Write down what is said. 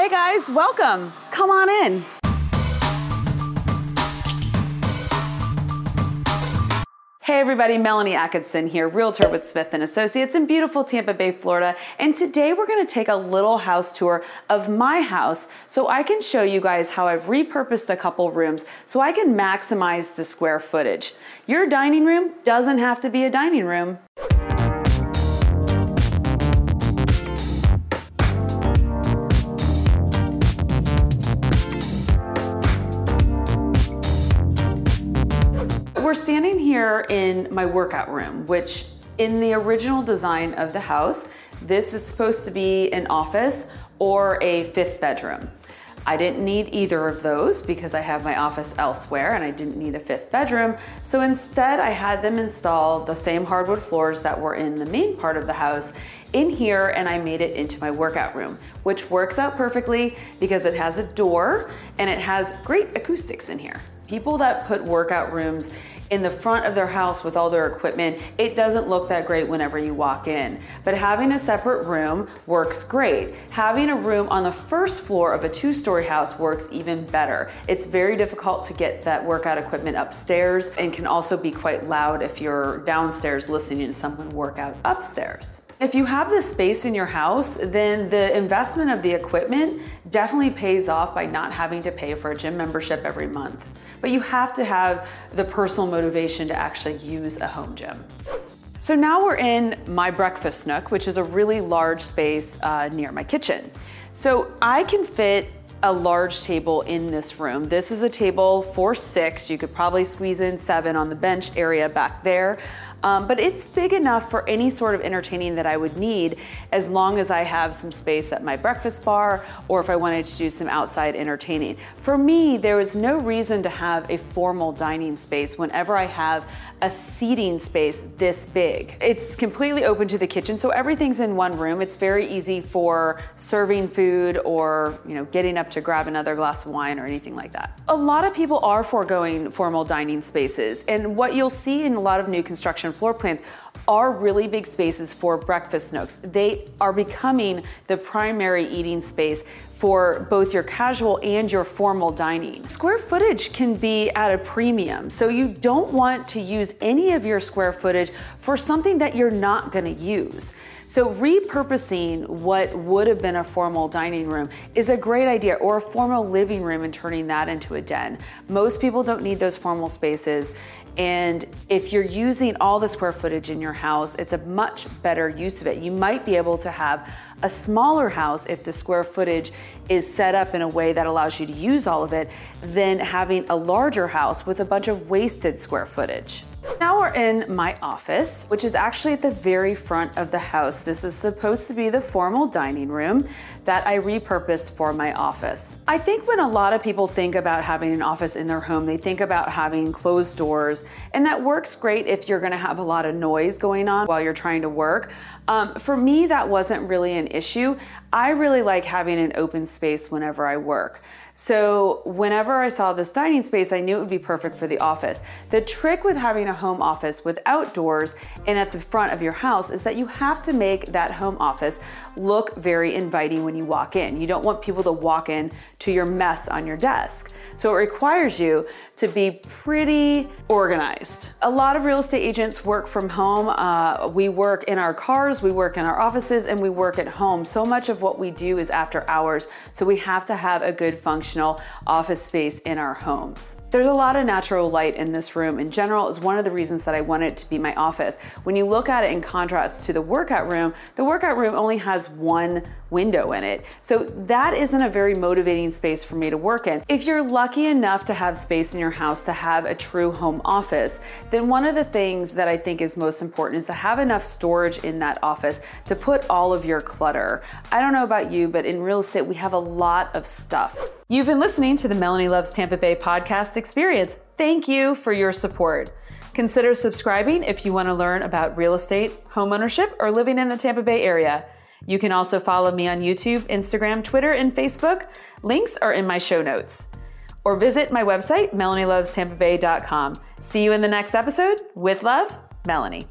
Hey guys, welcome. Come on in. Hey everybody, Melanie Atkinson here, realtor with Smith & Associates in beautiful Tampa Bay, Florida. And today we're gonna take a little house tour of my house so I can show you guys how I've repurposed a couple rooms so I can maximize the square footage. Your dining room doesn't have to be a dining room. We're standing here in my workout room, which in the original design of the house, this is supposed to be an office or a fifth bedroom. I didn't need either of those because I have my office elsewhere and I didn't need a fifth bedroom. So instead, I had them install the same hardwood floors that were in the main part of the house in here and I made it into my workout room, which works out perfectly because it has a door and it has great acoustics in here. People that put workout rooms in the front of their house with all their equipment, it doesn't look that great whenever you walk in. But having a separate room works great. Having a room on the first floor of a two story house works even better. It's very difficult to get that workout equipment upstairs and can also be quite loud if you're downstairs listening to someone work out upstairs. If you have the space in your house, then the investment of the equipment definitely pays off by not having to pay for a gym membership every month. But you have to have the personal motivation to actually use a home gym. So now we're in my breakfast nook, which is a really large space uh, near my kitchen. So I can fit a large table in this room. This is a table for six. You could probably squeeze in seven on the bench area back there. Um, but it's big enough for any sort of entertaining that I would need as long as I have some space at my breakfast bar or if I wanted to do some outside entertaining. For me, there is no reason to have a formal dining space whenever I have a seating space this big. It's completely open to the kitchen, so everything's in one room. It's very easy for serving food or, you know, getting up to grab another glass of wine or anything like that. A lot of people are foregoing formal dining spaces, and what you'll see in a lot of new construction floor plans are really big spaces for breakfast nooks. They are becoming the primary eating space for both your casual and your formal dining. Square footage can be at a premium, so you don't want to use any of your square footage for something that you're not going to use. So, repurposing what would have been a formal dining room is a great idea, or a formal living room and turning that into a den. Most people don't need those formal spaces. And if you're using all the square footage in your house, it's a much better use of it. You might be able to have a smaller house if the square footage is set up in a way that allows you to use all of it than having a larger house with a bunch of wasted square footage. Now we're in my office, which is actually at the very front of the house. This is supposed to be the formal dining room that I repurposed for my office. I think when a lot of people think about having an office in their home, they think about having closed doors, and that works great if you're gonna have a lot of noise going on while you're trying to work. Um, for me, that wasn't really an issue. I really like having an open space whenever I work. So, whenever I saw this dining space, I knew it would be perfect for the office. The trick with having a home office with outdoors and at the front of your house is that you have to make that home office look very inviting when you walk in. You don't want people to walk in to your mess on your desk. So, it requires you to be pretty organized. A lot of real estate agents work from home. Uh, we work in our cars, we work in our offices, and we work at home. So much of what we do is after hours, so we have to have a good functional office space in our homes. There's a lot of natural light in this room in general is one of the reasons that I wanted it to be my office. When you look at it in contrast to the workout room, the workout room only has one window in it. So that isn't a very motivating space for me to work in. If you're lucky enough to have space in your house to have a true home office, then one of the things that I think is most important is to have enough storage in that office to put all of your clutter. I don't know about you, but in real estate, we have a lot of stuff. You've been listening to the Melanie Loves Tampa Bay podcast experience. Thank you for your support. Consider subscribing if you want to learn about real estate, homeownership, or living in the Tampa Bay area. You can also follow me on YouTube, Instagram, Twitter, and Facebook. Links are in my show notes. Or visit my website, melanielovestampabay.com. See you in the next episode. With love, Melanie.